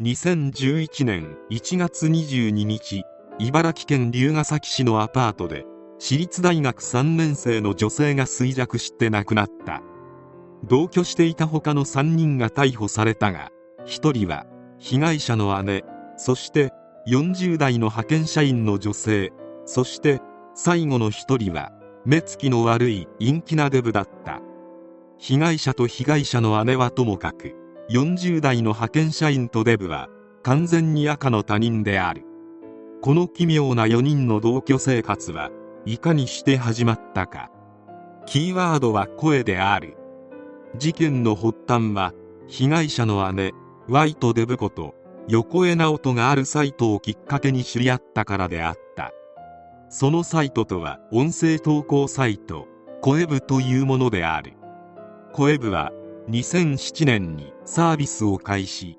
2011年1月22日茨城県龍ケ崎市のアパートで私立大学3年生の女性が衰弱して亡くなった。同居していた他の3人が逮捕されたが1人は被害者の姉そして40代の派遣社員の女性そして最後の1人は目つきの悪い陰気なデブだった。被害者と被害者の姉はともかく40代の派遣社員とデブは完全に赤の他人である。この奇妙な4人の同居生活はいかにして始まったか。キーワードは声である。事件の発端は被害者の姉 Y とデブこと横江直人があるサイトをきっかけに知り合ったからであった。そのサイトとは音声投稿サイト声部というものである。声部は2007年にサービスを開始。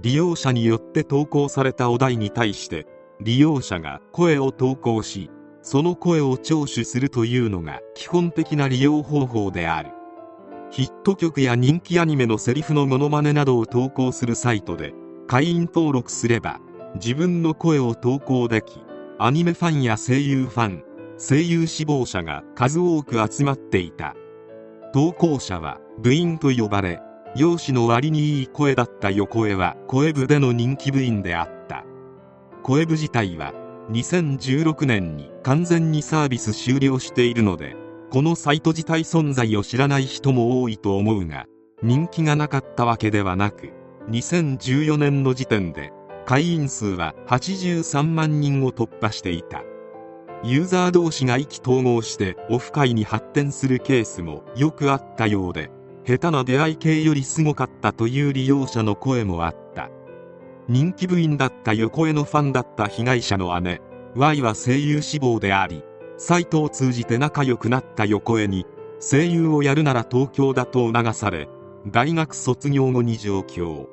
利用者によって投稿されたお題に対して利用者が声を投稿しその声を聴取するというのが基本的な利用方法である。ヒット曲や人気アニメのセリフのモノマネなどを投稿するサイトで会員登録すれば自分の声を投稿できアニメファンや声優ファン声優志望者が数多く集まっていた。投稿者は部員と呼ばれ容姿の割にいい声だった横江は声部での人気部員であった。声部自体は2016年に完全にサービス終了しているのでこのサイト自体存在を知らない人も多いと思うが人気がなかったわけではなく2014年の時点で会員数は83万人を突破していた。ユーザー同士が意気投合してオフ会に発展するケースもよくあったようで下手な出会い系よりすごかったという利用者の声もあった。人気部員だった横江のファンだった被害者の姉 Y は声優志望でありサイトを通じて仲良くなった横江に声優をやるなら東京だと促され大学卒業後に上京。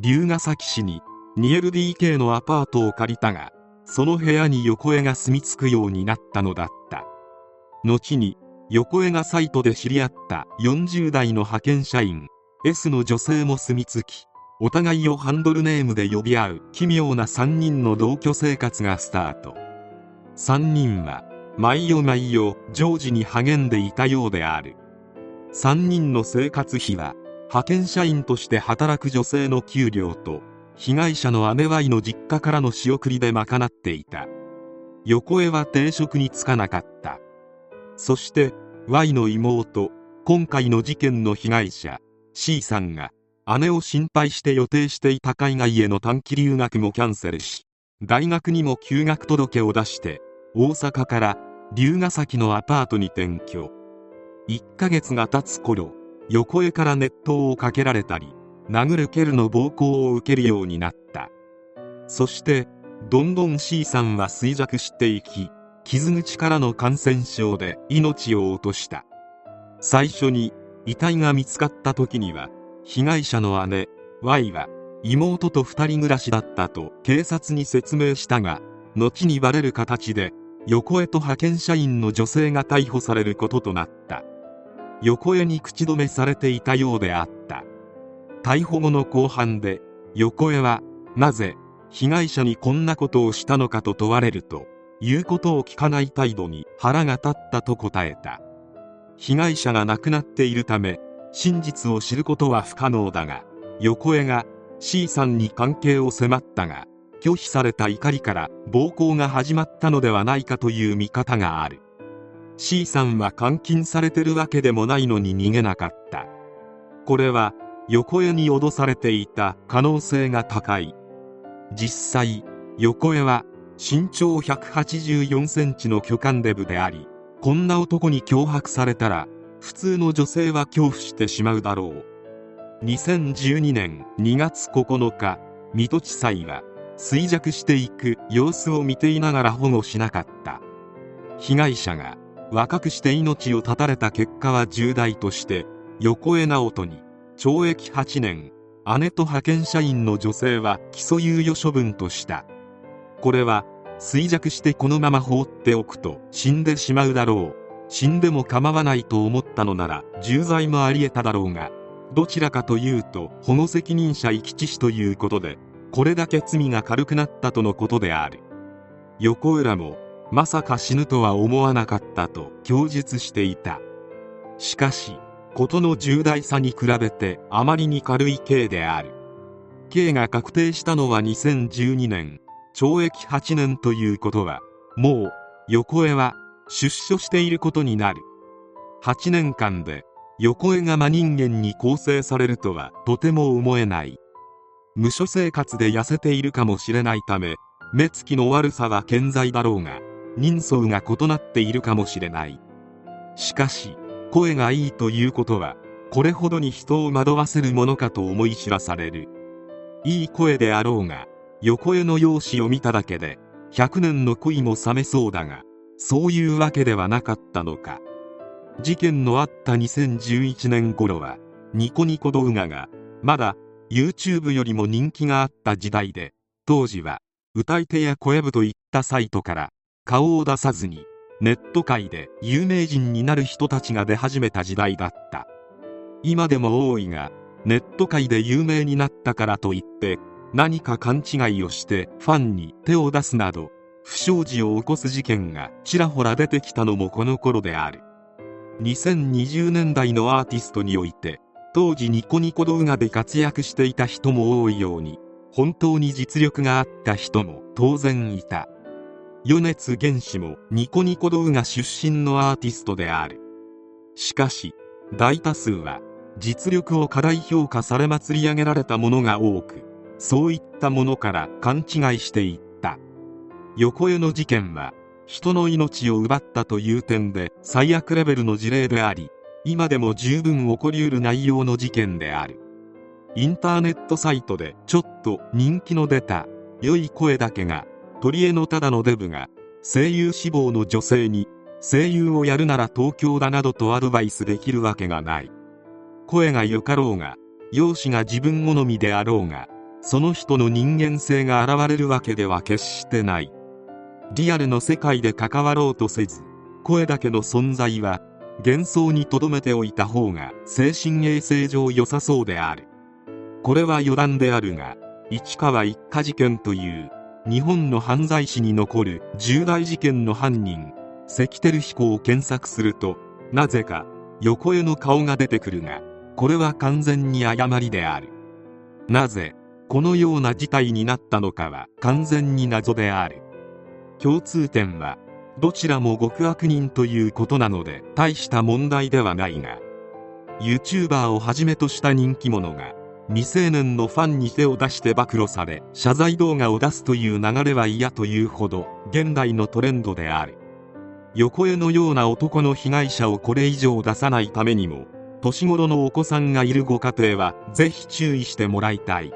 龍ケ崎市に 2LDK のアパートを借りたがその部屋に横江が住み着くようになったのだった。後に横江がサイトで知り合った40代の派遣社員 S の女性も住み着きお互いをハンドルネームで呼び合う奇妙な3人の同居生活がスタート。3人は毎夜毎夜常時に励んでいたようである。3人の生活費は派遣社員として働く女性の給料と被害者の姉 Y の実家からの仕送りで賄っていた。横江は定職に就かなかった。そして Y の妹今回の事件の被害者 C さんが姉を心配して予定していた海外への短期留学もキャンセルし大学にも休学届を出して大阪から龍ケ崎のアパートに転居。1ヶ月が経つ頃横江から熱湯をかけられたり殴る蹴るの暴行を受けるようになった。そしてどんどん C さんは衰弱していき傷口からの感染症で命を落とした。最初に遺体が見つかった時には被害者の姉 Y は妹と2人暮らしだったと警察に説明したが後にバレる形で横江と派遣社員の女性が逮捕されることとなった。横江に口止めされていたようであった。逮捕後の公判で横江はなぜ被害者にこんなことをしたのかと問われると言うことを聞かない態度に腹が立ったと答えた。被害者が亡くなっているため真実を知ることは不可能だが横江が C さんに関係を迫ったが拒否された怒りから暴行が始まったのではないかという見方がある。C さんは監禁されてるわけでもないのに逃げなかった。これは横江に脅されていた可能性が高い。実際横江は身長184センチの巨漢デブでありこんな男に脅迫されたら普通の女性は恐怖してしまうだろう。2012年2月9日水戸地裁は衰弱していく様子を見ていながら保護しなかった。被害者が若くして命を絶たれた結果は重大として横江直人に懲役8年姉と派遣社員の女性は起訴猶予処分とした。これは衰弱してこのまま放っておくと死んでしまうだろう。死んでも構わないと思ったのなら重罪もあり得ただろうがどちらかというと保護責任者遺棄致死ということでこれだけ罪が軽くなったとのことである。横浦もまさか死ぬとは思わなかったと供述していた。しかし事の重大さに比べてあまりに軽い刑である。刑が確定したのは2012年。懲役8年ということはもう横江は出所していることになる。8年間で横江が真人間に構成されるとはとても思えない。無所生活で痩せているかもしれないため目つきの悪さは健在だろうが人相が異なっているかもしれない。しかし声がいいということはこれほどに人を惑わせるものかと思い知らされる。いい声であろうが横への容姿を見ただけで100年の恋も冷めそうだがそういうわけではなかったのか。事件のあった2011年頃はニコニコ動画がまだ YouTube よりも人気があった時代で当時は歌い手や小籔といったサイトから顔を出さずにネット界で有名人になる人たちが出始めた時代だった。今でも多いがネット界で有名になったからといって何か勘違いをしてファンに手を出すなど不祥事を起こす事件がちらほら出てきたのもこの頃である。2020年代のアーティストにおいて当時ニコニコ動画で活躍していた人も多いように本当に実力があった人も当然いた。米津玄師もニコニコ動画出身のアーティストである。しかし大多数は実力を過大評価され祭り上げられたものが多くそういったものから勘違いしていった。横江の事件は人の命を奪ったという点で最悪レベルの事例であり今でも十分起こりうる内容の事件である。インターネットサイトでちょっと人気の出た良い声だけが鳥江のただのデブが声優志望の女性に声優をやるなら東京だなどとアドバイスできるわけがない。声がよかろうが容姿が自分好みであろうがその人の人間性が現れるわけでは決してない。リアルの世界で関わろうとせず声だけの存在は幻想に留めておいた方が精神衛生上良さそうである。これは余談であるが市川一家事件という日本の犯罪史に残る重大事件の犯人関照彦を検索するとなぜか横への顔が出てくるがこれは完全に誤りである。なぜこのような事態になったのかは完全に謎である。共通点はどちらも極悪人ということなので大した問題ではないが YouTuber をはじめとした人気者が未成年のファンに手を出して暴露され謝罪動画を出すという流れは嫌というほど現代のトレンドである。横江のような男の被害者をこれ以上出さないためにも年頃のお子さんがいるご家庭はぜひ注意してもらいたい。